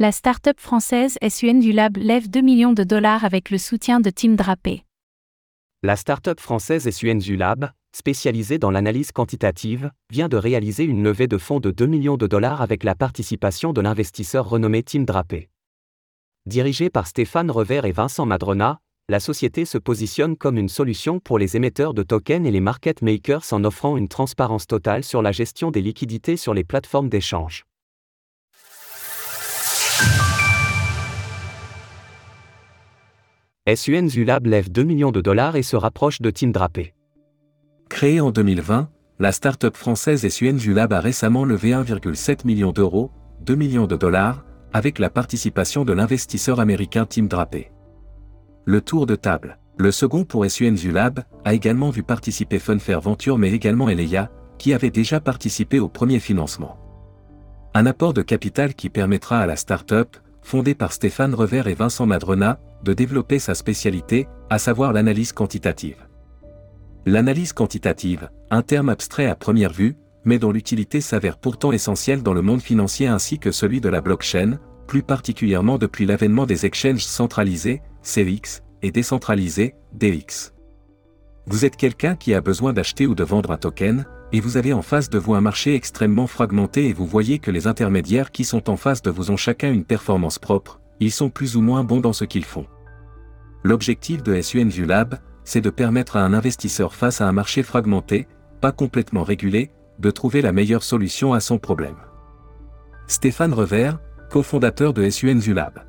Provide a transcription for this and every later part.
La start-up française SUN du Lab lève 2 millions de dollars avec le soutien de Tim Drapé. La start-up française SUN du Lab, spécialisée dans l'analyse quantitative, vient de réaliser une levée de fonds de 2 millions de dollars avec la participation de l'investisseur renommé Tim Drapé. Dirigée par Stéphane Revers et Vincent Madrona, la société se positionne comme une solution pour les émetteurs de tokens et les market makers en offrant une transparence totale sur la gestion des liquidités sur les plateformes d'échange. SUN Zulab lève 2 millions de dollars et se rapproche de Team Drapé. Créée en 2020, la start-up française SUN Zulab a récemment levé 1,7 million d'euros, 2 millions de dollars, avec la participation de l'investisseur américain Team Drapé. Le tour de table. Le second pour SUN Zulab a également vu participer Funfair Venture mais également Eleia, qui avait déjà participé au premier financement. Un apport de capital qui permettra à la start-up, fondée par Stéphane Revers et Vincent Madrona, de développer sa spécialité, à savoir l'analyse quantitative. L'analyse quantitative, un terme abstrait à première vue, mais dont l'utilité s'avère pourtant essentielle dans le monde financier ainsi que celui de la blockchain, plus particulièrement depuis l'avènement des exchanges centralisés, CX, et décentralisés, DX. Vous êtes quelqu'un qui a besoin d'acheter ou de vendre un token, et vous avez en face de vous un marché extrêmement fragmenté et vous voyez que les intermédiaires qui sont en face de vous ont chacun une performance propre, ils sont plus ou moins bons dans ce qu'ils font. L'objectif de SUN Lab, c'est de permettre à un investisseur face à un marché fragmenté, pas complètement régulé, de trouver la meilleure solution à son problème. Stéphane Revers, cofondateur de SUN Lab.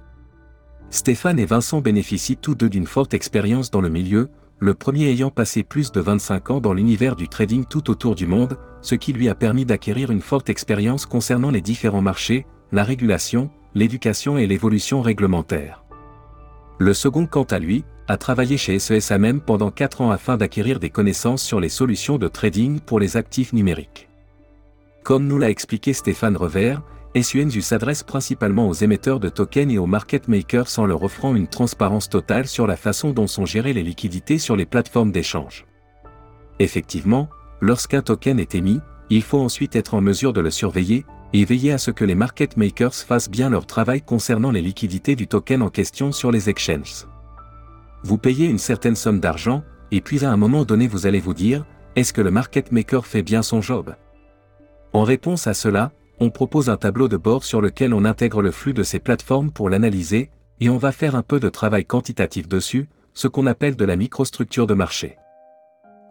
Stéphane et Vincent bénéficient tous deux d'une forte expérience dans le milieu, le premier ayant passé plus de 25 ans dans l'univers du trading tout autour du monde, ce qui lui a permis d'acquérir une forte expérience concernant les différents marchés, la régulation, l'éducation et l'évolution réglementaire. Le second, quant à lui, a travaillé chez SESAMM pendant 4 ans afin d'acquérir des connaissances sur les solutions de trading pour les actifs numériques. Comme nous l'a expliqué Stéphane Revers, SUNZU s'adresse principalement aux émetteurs de tokens et aux market makers en leur offrant une transparence totale sur la façon dont sont gérées les liquidités sur les plateformes d'échange. Effectivement, lorsqu'un token est émis, il faut ensuite être en mesure de le surveiller, et veiller à ce que les market makers fassent bien leur travail concernant les liquidités du token en question sur les exchanges. Vous payez une certaine somme d'argent, et puis à un moment donné vous allez vous dire, est-ce que le market maker fait bien son job? En réponse à cela, on propose un tableau de bord sur lequel on intègre le flux de ces plateformes pour l'analyser, et on va faire un peu de travail quantitatif dessus, ce qu'on appelle de la microstructure de marché.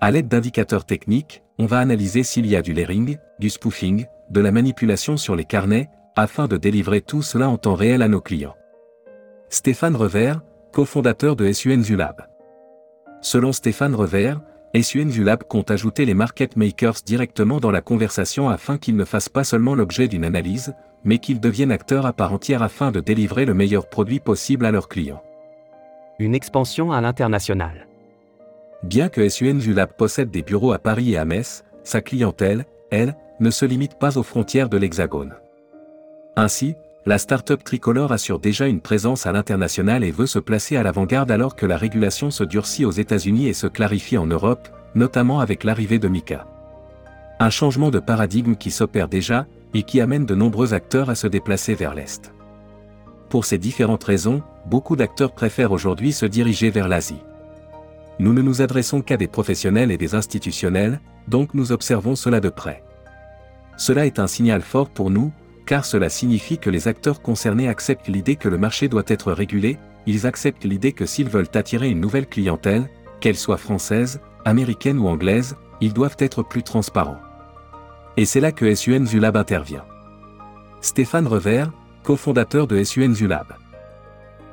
À l'aide d'indicateurs techniques, on va analyser s'il y a du layering, du spoofing, de la manipulation sur les carnets, afin de délivrer tout cela en temps réel à nos clients. Stéphane Revers, cofondateur de SUN Zulab. Selon Stéphane Revers, SUN Zulab compte ajouter les market makers directement dans la conversation afin qu'ils ne fassent pas seulement l'objet d'une analyse, mais qu'ils deviennent acteurs à part entière afin de délivrer le meilleur produit possible à leurs clients. Une expansion à l'international. Bien que SUN Zulab possède des bureaux à Paris et à Metz, sa clientèle, elle, ne se limite pas aux frontières de l'Hexagone. Ainsi, la start-up tricolore assure déjà une présence à l'international et veut se placer à l'avant-garde alors que la régulation se durcit aux États-Unis et se clarifie en Europe, notamment avec l'arrivée de Mika. Un changement de paradigme qui s'opère déjà et qui amène de nombreux acteurs à se déplacer vers l'Est. Pour ces différentes raisons, beaucoup d'acteurs préfèrent aujourd'hui se diriger vers l'Asie. Nous ne nous adressons qu'à des professionnels et des institutionnels, donc nous observons cela de près. Cela est un signal fort pour nous, car cela signifie que les acteurs concernés acceptent l'idée que le marché doit être régulé, ils acceptent l'idée que s'ils veulent attirer une nouvelle clientèle, qu'elle soit française, américaine ou anglaise, ils doivent être plus transparents. Et c'est là que SUN Zulab intervient. Stéphane Revers, cofondateur de SUN Zulab.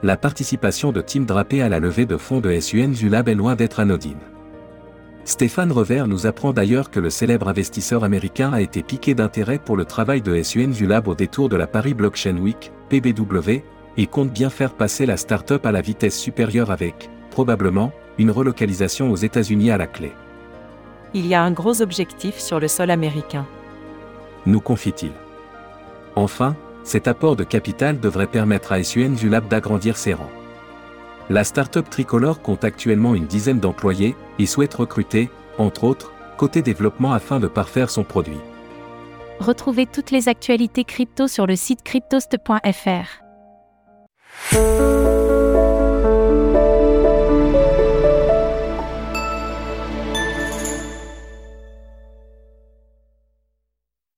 La participation de Tim Drapé à la levée de fonds de SUN Zulab est loin d'être anodine. Stéphane Revers nous apprend d'ailleurs que le célèbre investisseur américain a été piqué d'intérêt pour le travail de SUN Zulab au détour de la Paris Blockchain Week, PBW, et compte bien faire passer la start-up à la vitesse supérieure avec, probablement, une relocalisation aux États-Unis à la clé. Il y a un gros objectif sur le sol américain. Nous confie-t-il. Enfin, cet apport de capital devrait permettre à SUN Zulab d'agrandir ses rangs. La start-up tricolore compte actuellement une dizaine d'employés et souhaite recruter, entre autres, côté développement afin de parfaire son produit. Retrouvez toutes les actualités crypto sur le site cryptost.fr.